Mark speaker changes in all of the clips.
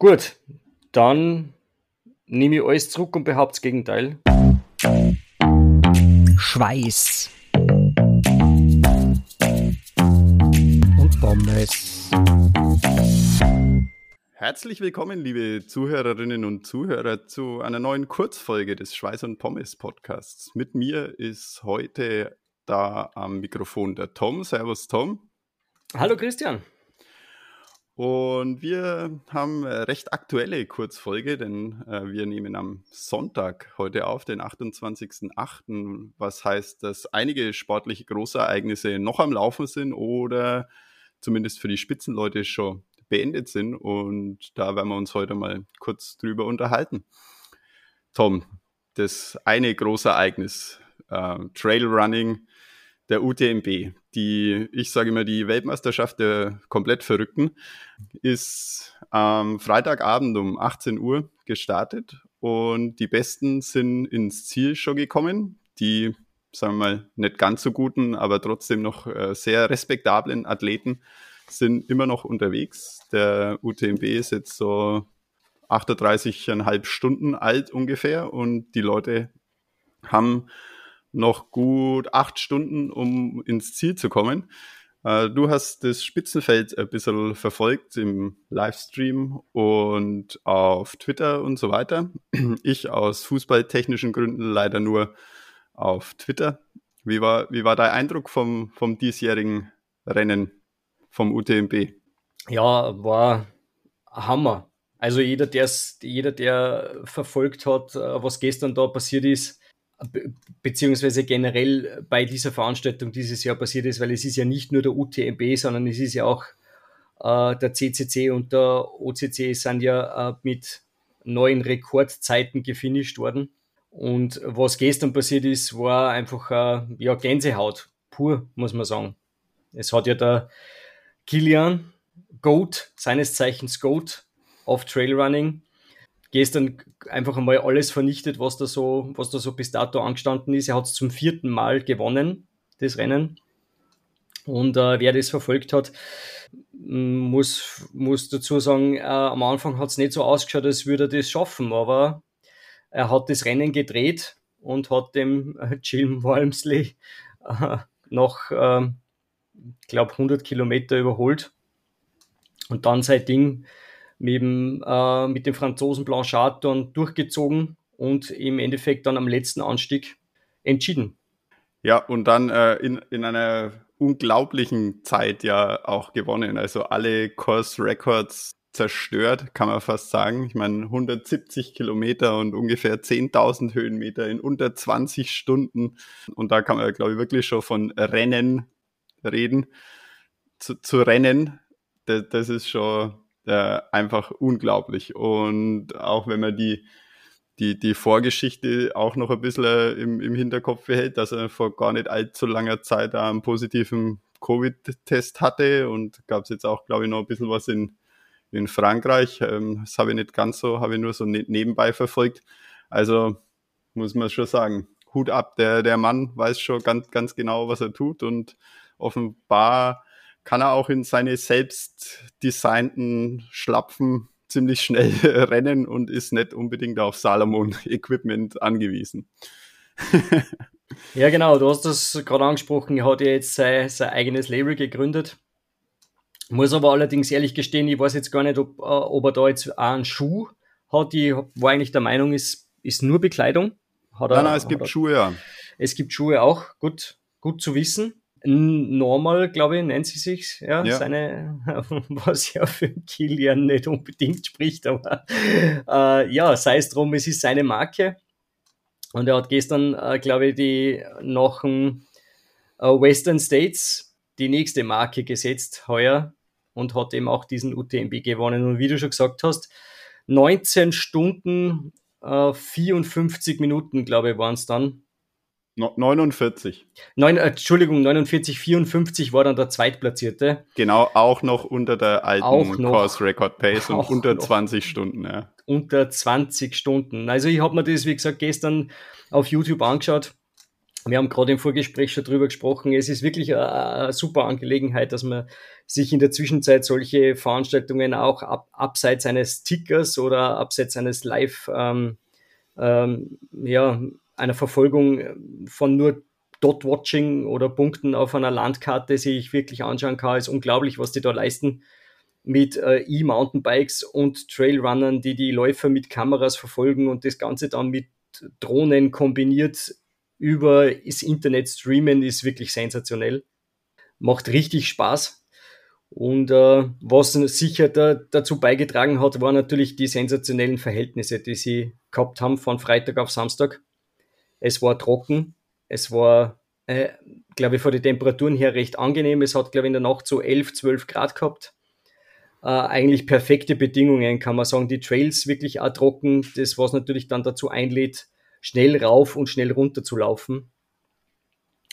Speaker 1: Gut, dann nehme ich alles zurück und behaupte das Gegenteil.
Speaker 2: Schweiß. Und Pommes.
Speaker 3: Herzlich willkommen, liebe Zuhörerinnen und Zuhörer, zu einer neuen Kurzfolge des Schweiß und Pommes Podcasts. Mit mir ist heute da am Mikrofon der Tom. Servus, Tom.
Speaker 1: Hallo, Christian.
Speaker 3: Und wir haben eine recht aktuelle Kurzfolge, denn äh, wir nehmen am Sonntag heute auf, den 28.08., was heißt, dass einige sportliche Großereignisse noch am Laufen sind oder zumindest für die Spitzenleute schon beendet sind. Und da werden wir uns heute mal kurz drüber unterhalten. Tom, das eine große Ereignis, äh, Trailrunning der UTMB, die, ich sage immer, die Weltmeisterschaft der komplett Verrückten, ist am Freitagabend um 18 Uhr gestartet und die Besten sind ins Ziel schon gekommen. Die, sagen wir mal, nicht ganz so guten, aber trotzdem noch äh, sehr respektablen Athleten sind immer noch unterwegs. Der UTMB ist jetzt so 38,5 Stunden alt ungefähr und die Leute haben noch gut acht Stunden, um ins Ziel zu kommen. Äh, du hast das Spitzenfeld ein bisschen verfolgt im Livestream und auf Twitter und so weiter. Ich aus fußballtechnischen Gründen leider nur auf Twitter. Wie war, wie war dein Eindruck vom, vom diesjährigen Rennen vom UTMB?
Speaker 1: Ja, war Hammer. Also jeder, jeder, der verfolgt hat, äh, was gestern da passiert ist, beziehungsweise generell bei dieser Veranstaltung dieses Jahr passiert ist, weil es ist ja nicht nur der UTMB, sondern es ist ja auch äh, der CCC und der OCC sind ja äh, mit neuen Rekordzeiten gefinisht worden. Und was gestern passiert ist, war einfach äh, ja, Gänsehaut, pur, muss man sagen. Es hat ja der Kilian Goat, seines Zeichens Goat, auf Trailrunning, gestern einfach einmal alles vernichtet, was da so, was da so bis dato angestanden ist. Er hat es zum vierten Mal gewonnen, das Rennen. Und äh, wer das verfolgt hat, muss, muss dazu sagen, äh, am Anfang hat es nicht so ausgeschaut, als würde er das schaffen, aber er hat das Rennen gedreht und hat dem äh, Jim Walmsley äh, noch, äh, glaube 100 Kilometer überholt und dann sein Ding mit dem, äh, mit dem Franzosen Blanchard dann durchgezogen und im Endeffekt dann am letzten Anstieg entschieden.
Speaker 3: Ja, und dann äh, in, in einer unglaublichen Zeit ja auch gewonnen. Also alle Course Records zerstört, kann man fast sagen. Ich meine, 170 Kilometer und ungefähr 10.000 Höhenmeter in unter 20 Stunden. Und da kann man, glaube ich, wirklich schon von Rennen reden. Zu, zu rennen, das, das ist schon äh, einfach unglaublich. Und auch wenn man die, die, die Vorgeschichte auch noch ein bisschen äh, im, im Hinterkopf behält, dass er vor gar nicht allzu langer Zeit einen positiven Covid-Test hatte und gab es jetzt auch, glaube ich, noch ein bisschen was in, in Frankreich. Ähm, das habe ich nicht ganz so, habe ich nur so ne nebenbei verfolgt. Also muss man schon sagen, Hut ab, der, der Mann weiß schon ganz, ganz genau, was er tut und offenbar kann er auch in seine selbst designten Schlapfen ziemlich schnell rennen und ist nicht unbedingt auf Salomon-Equipment angewiesen.
Speaker 1: ja, genau, du hast das gerade angesprochen. Er hat ja jetzt sein, sein eigenes Label gegründet. Muss aber allerdings ehrlich gestehen, ich weiß jetzt gar nicht, ob, äh, ob er da jetzt auch einen Schuh hat. Ich war eigentlich der Meinung, es ist nur Bekleidung.
Speaker 3: Hat er, nein, nein, es gibt er, Schuhe, ja.
Speaker 1: Es gibt Schuhe auch, gut, gut zu wissen. Normal, glaube ich, nennt sie sich, ja, ja. seine, was ja für Kilian nicht unbedingt spricht, aber äh, ja, sei es drum, es ist seine Marke. Und er hat gestern, äh, glaube ich, die nach dem äh, Western States die nächste Marke gesetzt heuer und hat eben auch diesen UTMB gewonnen. Und wie du schon gesagt hast, 19 Stunden, äh, 54 Minuten, glaube ich, waren es dann,
Speaker 3: 49.
Speaker 1: Neun, äh, Entschuldigung, 49, 54 war dann der Zweitplatzierte.
Speaker 3: Genau, auch noch unter der alten noch, Course Record Pace und unter noch. 20 Stunden. Ja.
Speaker 1: Unter 20 Stunden. Also ich habe mir das, wie gesagt, gestern auf YouTube angeschaut wir haben gerade im Vorgespräch schon drüber gesprochen. Es ist wirklich eine, eine, super Angelegenheit, dass man sich in der Zwischenzeit solche Veranstaltungen auch ab, abseits eines Tickers oder abseits eines Live, ähm, ähm, ja, einer Verfolgung von nur Dot-Watching oder Punkten auf einer Landkarte sich wirklich anschauen kann. Ist unglaublich, was die da leisten mit äh, E-Mountainbikes und Trailrunnern, die die Läufer mit Kameras verfolgen und das Ganze dann mit Drohnen kombiniert über das Internet streamen, ist wirklich sensationell. Macht richtig Spaß. Und äh, was sicher da, dazu beigetragen hat, waren natürlich die sensationellen Verhältnisse, die sie gehabt haben von Freitag auf Samstag. Es war trocken, es war, äh, glaube ich, von den Temperaturen her recht angenehm. Es hat, glaube ich, in der Nacht so 11, 12 Grad gehabt. Äh, eigentlich perfekte Bedingungen, kann man sagen. Die Trails wirklich auch trocken, das was natürlich dann dazu einlädt, schnell rauf und schnell runter zu laufen.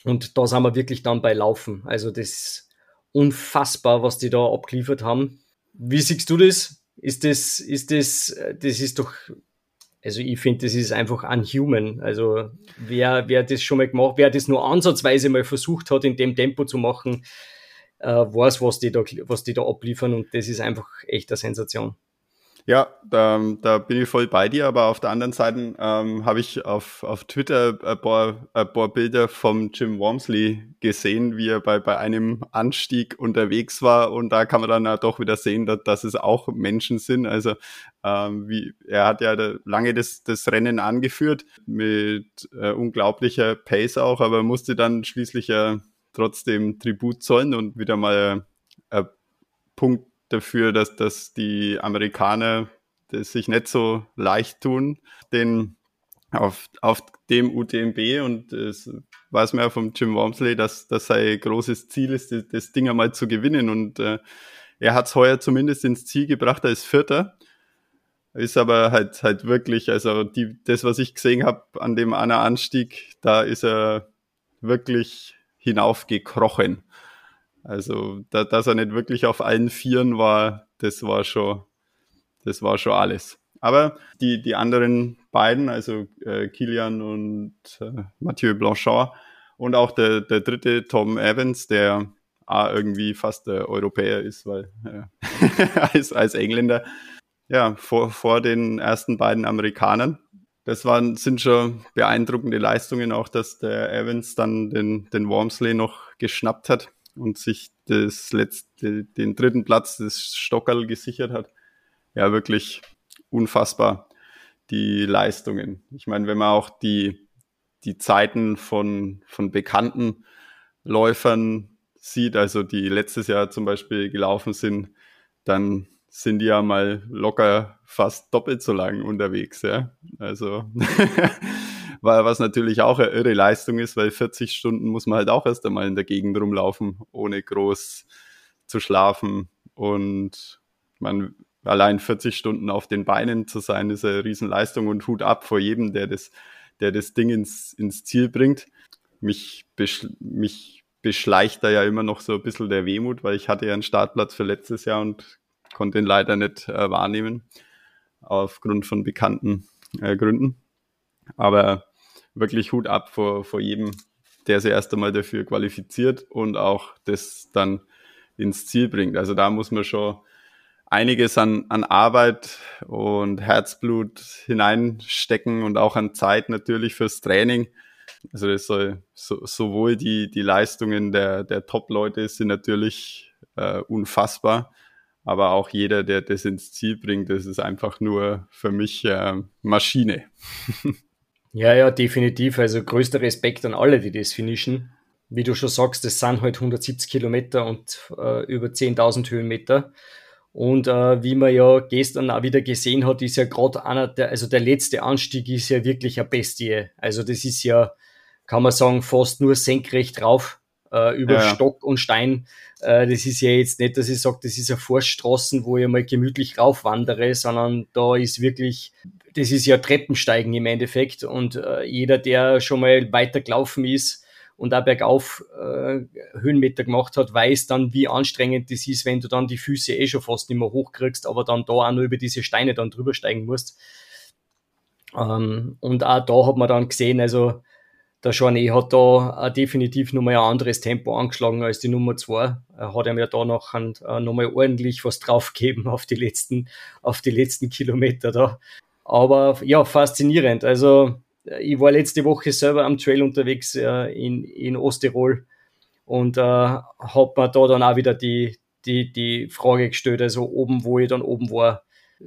Speaker 1: Und da sind wir wirklich dann bei Laufen. Also das ist unfassbar, was die da abgeliefert haben. Wie siehst du das? Ist das, ist das, das ist doch, also ich finde, das ist einfach unhuman. Also wer, wer das schon mal gemacht, wer das nur ansatzweise mal versucht hat, in dem Tempo zu machen, äh, weiß, was die da, was die da abliefern und das ist einfach echt eine Sensation.
Speaker 3: Ja, da, da bin ich voll bei dir, aber auf der anderen Seite ähm, habe ich auf, auf Twitter ein paar, ein paar Bilder vom Jim Wormsley gesehen, wie er bei, bei einem Anstieg unterwegs war und da kann man dann doch wieder sehen, dass, dass es auch Menschen sind. Also ähm, wie, er hat ja lange das, das Rennen angeführt mit äh, unglaublicher Pace auch, aber musste dann schließlich ja trotzdem Tribut zollen und wieder mal äh, Punkt dafür, dass, dass die Amerikaner das sich nicht so leicht tun, den auf, auf dem UTMB und das weiß man ja vom Jim Wormsley, dass das sein großes Ziel ist, das, das Ding einmal zu gewinnen und äh, er hat es heuer zumindest ins Ziel gebracht als Vierter. Ist aber halt halt wirklich, also die, das, was ich gesehen habe an dem einer Anstieg, da ist er wirklich hinaufgekrochen. Also, da, dass er nicht wirklich auf allen Vieren war, das war schon, das war schon alles. Aber die, die anderen beiden, also äh, Kilian und äh, Mathieu Blanchard und auch der, der dritte Tom Evans, der ah, irgendwie fast der Europäer ist, weil äh, als, als Engländer, ja, vor, vor den ersten beiden Amerikanern. Das waren, sind schon beeindruckende Leistungen, auch dass der Evans dann den, den Wormsley noch geschnappt hat und sich das letzte, den dritten Platz des Stockerl gesichert hat. Ja, wirklich unfassbar, die Leistungen. Ich meine, wenn man auch die, die Zeiten von, von bekannten Läufern sieht, also die letztes Jahr zum Beispiel gelaufen sind, dann sind die ja mal locker fast doppelt so lang unterwegs, ja. Also was natürlich auch eine irre Leistung ist, weil 40 Stunden muss man halt auch erst einmal in der Gegend rumlaufen, ohne groß zu schlafen. Und man allein 40 Stunden auf den Beinen zu sein, ist eine Riesenleistung und Hut ab vor jedem, der das, der das Ding ins, ins Ziel bringt. Mich, mich beschleicht da ja immer noch so ein bisschen der Wehmut, weil ich hatte ja einen Startplatz für letztes Jahr und konnte ihn leider nicht äh, wahrnehmen, aufgrund von bekannten äh, Gründen. Aber wirklich Hut ab vor, vor jedem, der sich erst einmal dafür qualifiziert und auch das dann ins Ziel bringt. Also da muss man schon einiges an, an Arbeit und Herzblut hineinstecken und auch an Zeit natürlich fürs Training. Also das soll so, sowohl die, die Leistungen der, der Top-Leute sind natürlich äh, unfassbar, aber auch jeder, der das ins Ziel bringt, das ist einfach nur für mich äh, Maschine.
Speaker 1: Ja, ja, definitiv. Also größter Respekt an alle, die das finishen. Wie du schon sagst, das sind halt 170 Kilometer und äh, über 10.000 Höhenmeter. Und äh, wie man ja gestern auch wieder gesehen hat, ist ja gerade einer der, also der letzte Anstieg ist ja wirklich eine Bestie. Also das ist ja, kann man sagen, fast nur senkrecht drauf, äh, über ja. Stock und Stein. Äh, das ist ja jetzt nicht, dass ich sage, das ist eine Forststraßen, wo ich mal gemütlich raufwandere, sondern da ist wirklich das ist ja Treppensteigen im Endeffekt und äh, jeder, der schon mal weiter gelaufen ist und auch bergauf äh, Höhenmeter gemacht hat, weiß dann, wie anstrengend das ist, wenn du dann die Füße eh schon fast nicht mehr hochkriegst, aber dann da auch nur über diese Steine dann drüber steigen musst. Ähm, und auch da hat man dann gesehen, also der Journey hat da definitiv nochmal ein anderes Tempo angeschlagen als die Nummer zwei. Er hat ihm ja da noch äh, nochmal ordentlich was draufgegeben auf die letzten, auf die letzten Kilometer da. Aber ja, faszinierend. Also ich war letzte Woche selber am Trail unterwegs äh, in, in Osttirol und äh, habe mir da dann auch wieder die, die, die Frage gestellt, also oben, wo ich dann oben war,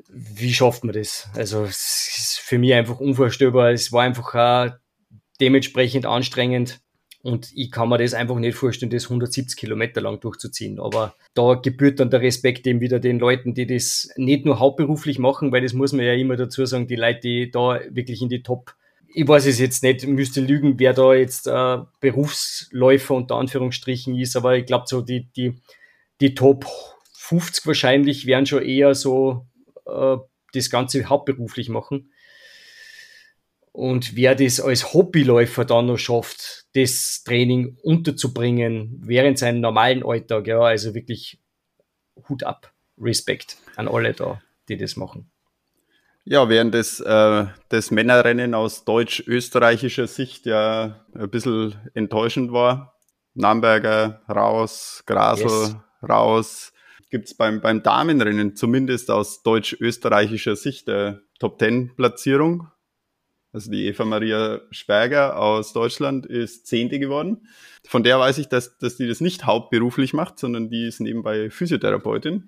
Speaker 1: wie schafft man das? Also es ist für mich einfach unvorstellbar. Es war einfach auch dementsprechend anstrengend. Und ich kann mir das einfach nicht vorstellen, das 170 Kilometer lang durchzuziehen. Aber da gebührt dann der Respekt eben wieder den Leuten, die das nicht nur hauptberuflich machen, weil das muss man ja immer dazu sagen, die Leute, die da wirklich in die Top, ich weiß es jetzt nicht, müsste lügen, wer da jetzt äh, Berufsläufer unter Anführungsstrichen ist, aber ich glaube so die, die, die Top 50 wahrscheinlich werden schon eher so äh, das Ganze hauptberuflich machen. Und wer das als Hobbyläufer dann noch schafft, das Training unterzubringen während seinem normalen Alltag, ja, also wirklich Hut ab, Respekt an alle da, die das machen.
Speaker 3: Ja, während das, äh, das Männerrennen aus deutsch-österreichischer Sicht ja ein bisschen enttäuschend war, Namberger raus, Grasel yes. raus, gibt es beim, beim Damenrennen zumindest aus deutsch-österreichischer Sicht eine Top-10-Platzierung also die Eva Maria Sperger aus Deutschland ist Zehnte geworden. Von der weiß ich, dass, dass die das nicht hauptberuflich macht, sondern die ist nebenbei Physiotherapeutin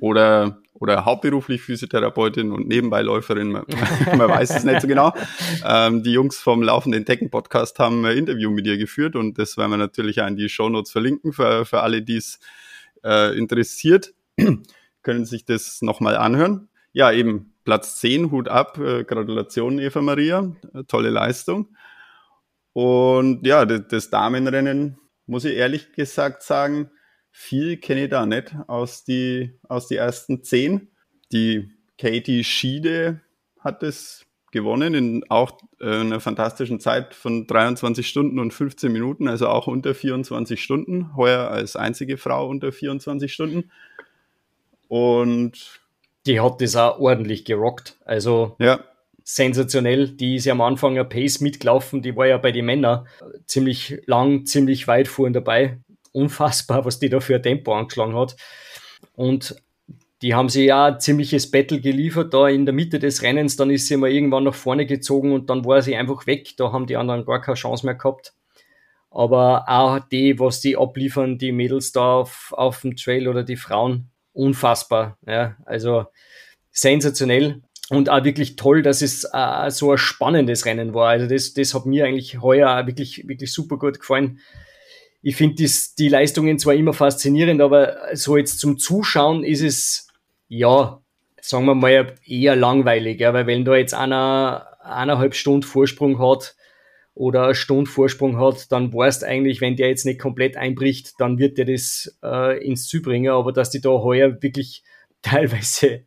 Speaker 3: oder, oder hauptberuflich Physiotherapeutin und nebenbei Läuferin. Man, man weiß es nicht so genau. Ähm, die Jungs vom Laufenden Tekken Podcast haben ein Interview mit ihr geführt und das werden wir natürlich in die Show Notes verlinken für, für alle, die es äh, interessiert. können sich das nochmal anhören. Ja, eben Platz 10, Hut ab, äh, Gratulation Eva Maria, äh, tolle Leistung. Und ja, das, das, Damenrennen, muss ich ehrlich gesagt sagen, viel kenne ich da nicht aus die, aus die ersten 10. Die Katie Schiede hat es gewonnen in auch äh, einer fantastischen Zeit von 23 Stunden und 15 Minuten, also auch unter 24 Stunden, heuer als einzige Frau unter 24 Stunden. Und
Speaker 1: die hat das auch ordentlich gerockt. Also ja. sensationell. Die ist ja am Anfang ein Pace mitgelaufen, die war ja bei den Männern ziemlich lang, ziemlich weit vorn dabei. Unfassbar, was die da für ein Tempo angeschlagen hat. Und die haben sie ja ein ziemliches Battle geliefert, da in der Mitte des Rennens, dann ist sie mal irgendwann nach vorne gezogen und dann war sie einfach weg, da haben die anderen gar keine Chance mehr gehabt. Aber auch die, was die abliefern, die Mädels da auf, auf dem Trail oder die Frauen, unfassbar. Ja, also sensationell und auch wirklich toll, dass es äh, so ein spannendes Rennen war. Also das, das hat mir eigentlich heuer wirklich, wirklich super gut gefallen. Ich finde die Leistungen zwar immer faszinierend, aber so jetzt zum Zuschauen ist es, ja, sagen wir mal, eher langweilig, ja, weil wenn da jetzt einer eineinhalb Stunden Vorsprung hat, oder eine Stunde Vorsprung hat, dann weißt eigentlich, wenn der jetzt nicht komplett einbricht, dann wird der das äh, ins Ziel bringen. Aber dass die da heuer wirklich teilweise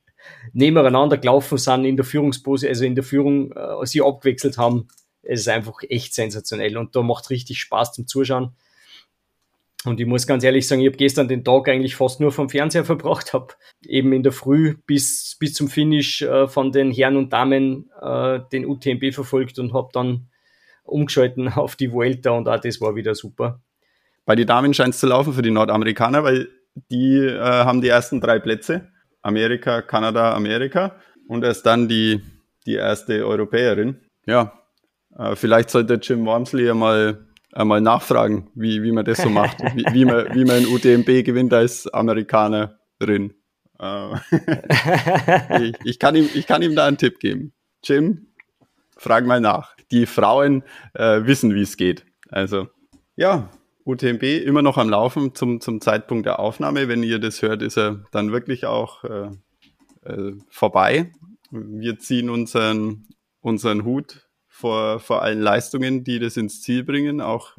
Speaker 1: nebeneinander gelaufen sind in der Führungspose, also in der Führung äh, sie abgewechselt haben, es ist einfach echt sensationell und da macht richtig Spaß zum Zuschauen. Und ich muss ganz ehrlich sagen, ich habe gestern den Tag eigentlich fast nur vom Fernseher verbracht, habe eben in der Früh bis, bis zum Finish äh, von den Herren und Damen äh, den UTMB verfolgt und habe dann umgeschalten auf die Vuelta und auch das war wieder super.
Speaker 3: Bei den Damen scheint es zu laufen für die Nordamerikaner, weil die äh, haben die ersten drei Plätze. Amerika, Kanada, Amerika. Und erst dann die, die erste Europäerin. Ja, äh, vielleicht sollte Jim Wormsley ja mal, einmal nachfragen, wie, wie man das so macht. wie, wie, man, wie man ein UTMB gewinnt als Amerikanerin. Äh, ich, ich, kann ihm, ich kann ihm da einen Tipp geben. Jim, frag mal nach. Die Frauen äh, wissen, wie es geht. Also, ja, UTMB immer noch am Laufen zum, zum Zeitpunkt der Aufnahme. Wenn ihr das hört, ist er dann wirklich auch äh, äh, vorbei. Wir ziehen unseren, unseren Hut vor, vor allen Leistungen, die das ins Ziel bringen. Auch,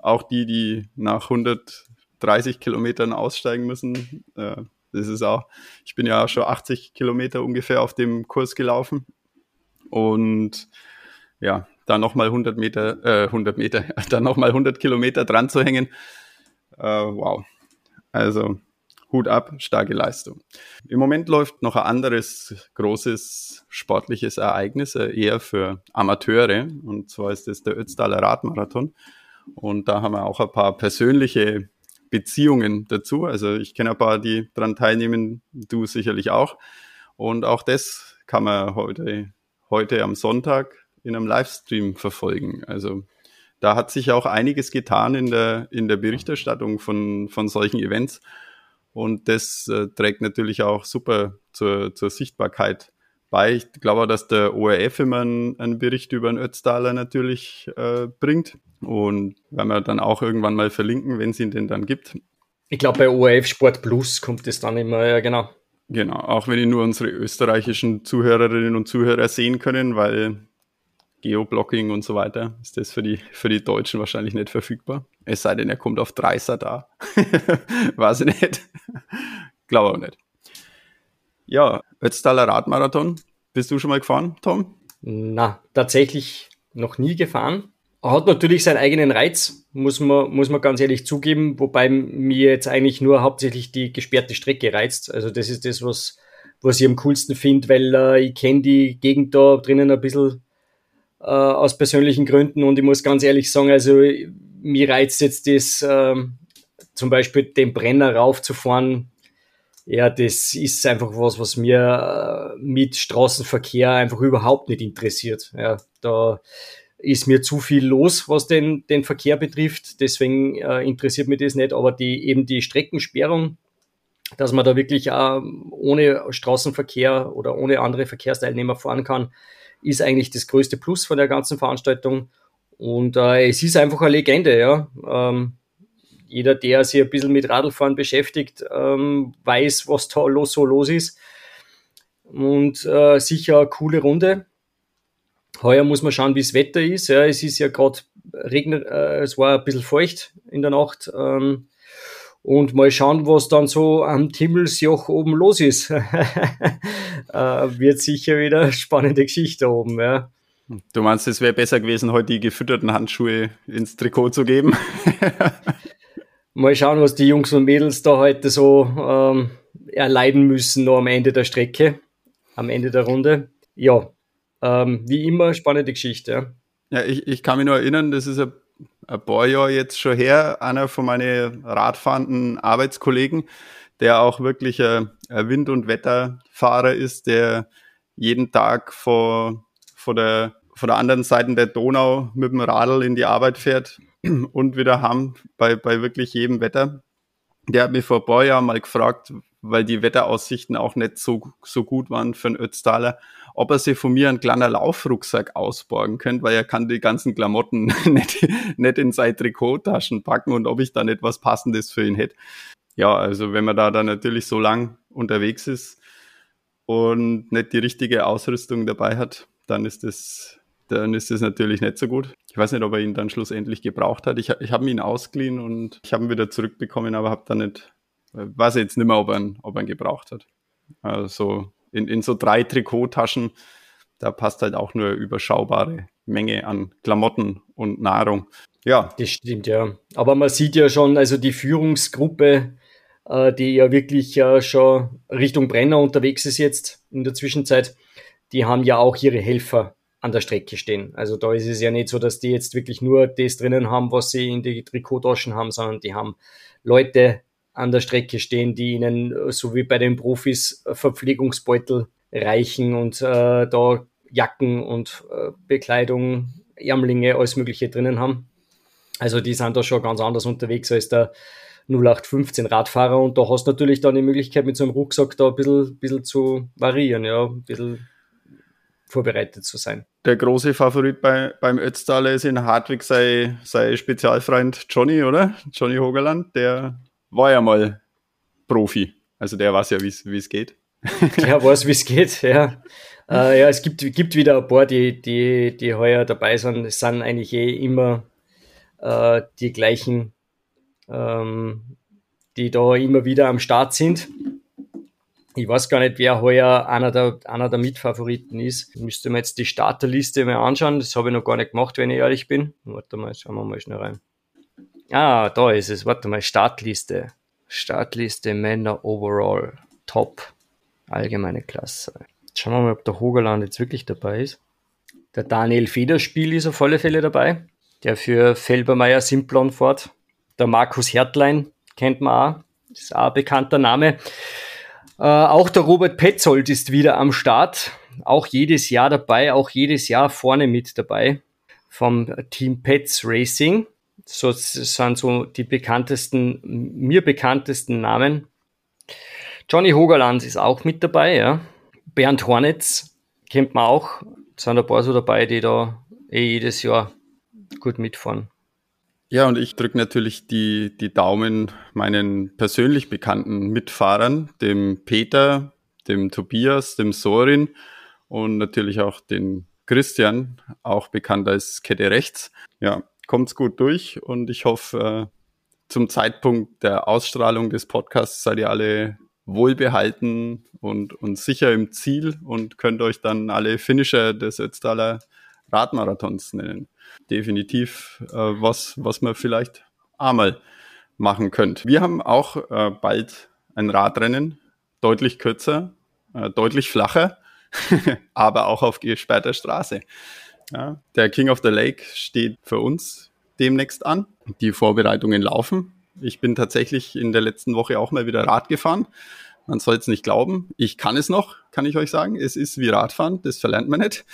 Speaker 3: auch die, die nach 130 Kilometern aussteigen müssen. Äh, das ist auch, ich bin ja schon 80 Kilometer ungefähr auf dem Kurs gelaufen und ja, da nochmal 100 Meter, äh, 100 Meter, da nochmal 100 Kilometer dran zu hängen, äh, wow. Also Hut ab, starke Leistung. Im Moment läuft noch ein anderes großes sportliches Ereignis, äh, eher für Amateure. Und zwar ist es der Ötztaler Radmarathon. Und da haben wir auch ein paar persönliche Beziehungen dazu. Also ich kenne ein paar, die daran teilnehmen, du sicherlich auch. Und auch das kann man heute, heute am Sonntag in einem Livestream verfolgen. Also da hat sich auch einiges getan in der, in der Berichterstattung von, von solchen Events. Und das äh, trägt natürlich auch super zur, zur Sichtbarkeit bei. Ich glaube, dass der ORF immer einen, einen Bericht über den Ötztaler natürlich äh, bringt. Und werden wir dann auch irgendwann mal verlinken, wenn es ihn denn dann gibt.
Speaker 1: Ich glaube, bei ORF Sport Plus kommt es dann immer, ja, genau.
Speaker 3: Genau, auch wenn ich nur unsere österreichischen Zuhörerinnen und Zuhörer sehen können, weil Geoblocking und so weiter ist das für die, für die Deutschen wahrscheinlich nicht verfügbar. Es sei denn, er kommt auf 30 da. Weiß ich nicht. Glaube auch nicht. Ja, Ötztaler Radmarathon. Bist du schon mal gefahren, Tom?
Speaker 1: Na, tatsächlich noch nie gefahren. Hat natürlich seinen eigenen Reiz, muss man, muss man ganz ehrlich zugeben, wobei mir jetzt eigentlich nur hauptsächlich die gesperrte Strecke reizt. Also das ist das, was, was ich am coolsten finde, weil äh, ich kenne die Gegend da drinnen ein bisschen äh, aus persönlichen Gründen und ich muss ganz ehrlich sagen, also mir reizt jetzt das, äh, zum Beispiel den Brenner raufzufahren, ja, das ist einfach was, was mir äh, mit Straßenverkehr einfach überhaupt nicht interessiert. Ja, da ist mir zu viel los, was den, den Verkehr betrifft. Deswegen äh, interessiert mich das nicht. Aber die, eben die Streckensperrung, dass man da wirklich äh, ohne Straßenverkehr oder ohne andere Verkehrsteilnehmer fahren kann, ist eigentlich das größte Plus von der ganzen Veranstaltung. Und äh, es ist einfach eine Legende, ja. Ähm, jeder, der sich ein bisschen mit Radlfahren beschäftigt, ähm, weiß, was da los, so los ist. Und äh, sicher eine coole Runde. Heuer muss man schauen, wie das Wetter ist. Ja, es ist ja gerade regnet, äh, es war ein bisschen feucht in der Nacht. Ähm, und mal schauen, was dann so am Timmelsjoch oben los ist. äh, wird sicher wieder spannende Geschichte oben, ja.
Speaker 3: Du meinst, es wäre besser gewesen, heute die gefütterten Handschuhe ins Trikot zu geben?
Speaker 1: mal schauen, was die Jungs und Mädels da heute so ähm, erleiden müssen, noch am Ende der Strecke, am Ende der Runde. Ja, ähm, wie immer, spannende Geschichte.
Speaker 3: Ja, ja ich, ich kann mich nur erinnern, das ist ein ein paar Jahre jetzt schon her, einer von meinen radfahrenden Arbeitskollegen, der auch wirklich ein, Wind- und Wetterfahrer ist, der jeden Tag vor, vor, der, vor der anderen Seite der Donau mit dem Radl in die Arbeit fährt und wieder haben bei, bei wirklich jedem Wetter. Der hat mich vor ein paar Jahren mal gefragt, weil die Wetteraussichten auch nicht so, so gut waren für den Ötztaler, ob er sich von mir einen kleinen Laufrucksack ausborgen könnte, weil er kann die ganzen Klamotten nicht, nicht in seine Trikottaschen packen und ob ich da nicht was Passendes für ihn hätte. Ja, also wenn man da dann natürlich so lang unterwegs ist und nicht die richtige Ausrüstung dabei hat, dann ist das dann ist das natürlich nicht so gut. Ich weiß nicht, ob er ihn dann schlussendlich gebraucht hat. Ich, ich habe ihn ausgeliehen und ich habe ihn wieder zurückbekommen, aber habe dann nicht, weiß jetzt nicht mehr, ob er ihn, ob er ihn gebraucht hat. Also in, in so drei Trikottaschen, da passt halt auch nur überschaubare Menge an Klamotten und Nahrung.
Speaker 1: Ja. Das stimmt, ja. Aber man sieht ja schon, also die Führungsgruppe, äh, die ja wirklich äh, schon Richtung Brenner unterwegs ist jetzt in der Zwischenzeit, die haben ja auch ihre Helfer an der Strecke stehen. Also da ist es ja nicht so, dass die jetzt wirklich nur das drinnen haben, was sie in die Trikottaschen haben, sondern die haben Leute an der Strecke stehen, die ihnen, äh, so wie bei den Profis, äh, Verpflegungsbeutel reichen und äh, da Jacken und äh, Bekleidung, Ärmlinge, alles Mögliche drinnen haben. Also die sind da schon ganz anders unterwegs als der 0815 Radfahrer und da hast du natürlich dann die Möglichkeit mit so einem Rucksack da ein bisschen, bisschen zu variieren, ja, ein bisschen vorbereitet zu sein.
Speaker 3: Der große Favorit bei, beim Ötztaler ist in Hartwig sein, sein Spezialfreund Johnny, oder? Johnny Hogerland, der war ja mal Profi. Also der weiß ja, wie es geht.
Speaker 1: Der weiß, wie es geht, ja. Äh, ja, es gibt, gibt wieder ein paar, die, die, die heuer dabei sind. Es sind eigentlich eh immer äh, die gleichen, ähm, die da immer wieder am Start sind. Ich weiß gar nicht, wer heuer einer der, einer der Mitfavoriten ist. Müsste man jetzt die Starterliste mal anschauen. Das habe ich noch gar nicht gemacht, wenn ich ehrlich bin. Warte mal, schauen wir mal schnell rein. Ah, da ist es. Warte mal, Startliste. Startliste Männer Overall Top. Allgemeine Klasse. Schauen wir mal, ob der Hogerland jetzt wirklich dabei ist. Der Daniel Federspiel ist auf alle Fälle dabei. Der für Felbermeier Simplon fort. Der Markus Hertlein kennt man auch. Ist auch ein bekannter Name. Äh, auch der Robert Petzold ist wieder am Start. Auch jedes Jahr dabei, auch jedes Jahr vorne mit dabei. Vom Team Pets Racing. So sind so die bekanntesten, mir bekanntesten Namen. Johnny Hogerland ist auch mit dabei, ja. Bernd Hornitz kennt man auch. Es sind ein paar so dabei, die da eh jedes Jahr gut mitfahren.
Speaker 3: Ja, und ich drücke natürlich die, die Daumen meinen persönlich bekannten Mitfahrern, dem Peter, dem Tobias, dem Sorin und natürlich auch den Christian, auch bekannt als Kette Rechts. Ja, kommt's gut durch und ich hoffe, zum Zeitpunkt der Ausstrahlung des Podcasts seid ihr alle wohlbehalten und, und sicher im Ziel und könnt euch dann alle Finisher des Ötztaler Radmarathons nennen. Definitiv äh, was, was man vielleicht einmal machen könnt. Wir haben auch äh, bald ein Radrennen, deutlich kürzer, äh, deutlich flacher, aber auch auf gesperrter Straße. Ja, der King of the Lake steht für uns demnächst an. Die Vorbereitungen laufen. Ich bin tatsächlich in der letzten Woche auch mal wieder Rad gefahren. Man soll es nicht glauben. Ich kann es noch, kann ich euch sagen. Es ist wie Radfahren, das verlernt man nicht.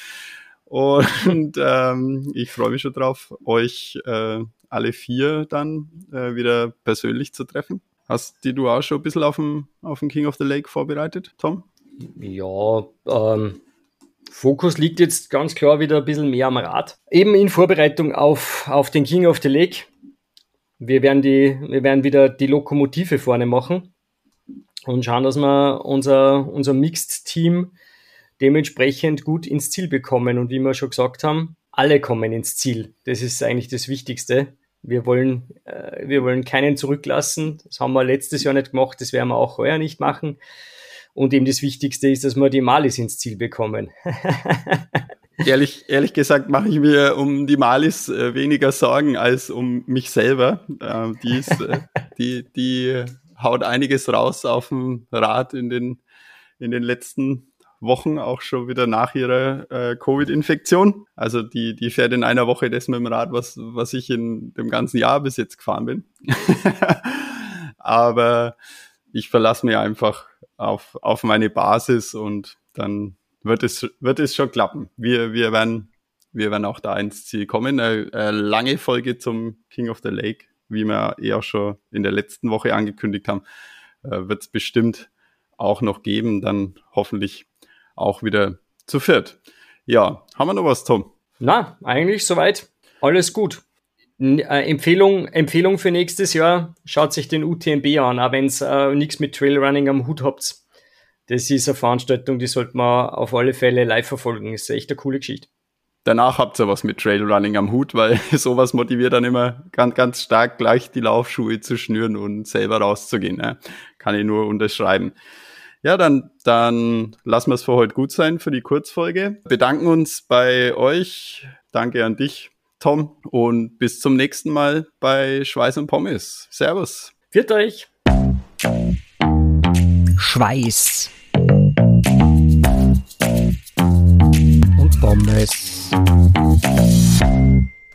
Speaker 3: Und ähm, ich freue mich schon drauf, euch äh, alle vier dann äh, wieder persönlich zu treffen. Hast die du auch schon ein bisschen auf dem, auf dem King of the Lake vorbereitet, Tom?
Speaker 1: Ja, ähm, Fokus liegt jetzt ganz klar wieder ein bisschen mehr am Rad. Eben in Vorbereitung auf, auf den King of the Lake. Wir werden, die, wir werden wieder die Lokomotive vorne machen und schauen, dass wir unser, unser Mixed-Team dementsprechend gut ins Ziel bekommen. Und wie wir schon gesagt haben, alle kommen ins Ziel. Das ist eigentlich das Wichtigste. Wir wollen, äh, wir wollen keinen zurücklassen. Das haben wir letztes Jahr nicht gemacht, das werden wir auch heuer nicht machen. Und eben das Wichtigste ist, dass wir die Malis ins Ziel bekommen.
Speaker 3: ehrlich, ehrlich gesagt mache ich mir um die Malis äh, weniger Sorgen als um mich selber. Äh, die, ist, äh, die, die haut einiges raus auf dem Rad in den, in den letzten Wochen, auch schon wieder nach ihrer äh, Covid-Infektion. Also die, die fährt in einer Woche das mit dem Rad, was, was ich in dem ganzen Jahr bis jetzt gefahren bin. Aber ich verlasse mich einfach auf, auf meine Basis und dann wird es, wird es schon klappen. Wir, wir werden, wir werden auch da ins Ziel kommen. Eine, eine lange Folge zum King of the Lake, wie wir eh auch schon in der letzten Woche angekündigt haben, äh, wird es bestimmt auch noch geben. Dann hoffentlich auch wieder zu viert. Ja, haben wir noch was, Tom?
Speaker 1: Na, eigentlich soweit. Alles gut. Äh, Empfehlung, Empfehlung für nächstes Jahr, schaut sich den UTMB an, auch wenn es äh, nichts mit Trailrunning am Hut habt. Das ist eine Veranstaltung, die sollte man auf alle Fälle live verfolgen. Ist echt eine coole Geschichte.
Speaker 3: Danach habt ihr was mit Trailrunning am Hut, weil sowas motiviert dann immer ganz, ganz stark, gleich die Laufschuhe zu schnüren und selber rauszugehen. Ne? Kann ich nur unterschreiben. Ja, dann, dann lassen wir es für heute gut sein für die Kurzfolge. Bedanken uns bei euch. Danke an dich, Tom. Und bis zum nächsten Mal bei Schweiß und Pommes. Servus.
Speaker 1: Viert euch.
Speaker 2: Schweiß. Und Pommes.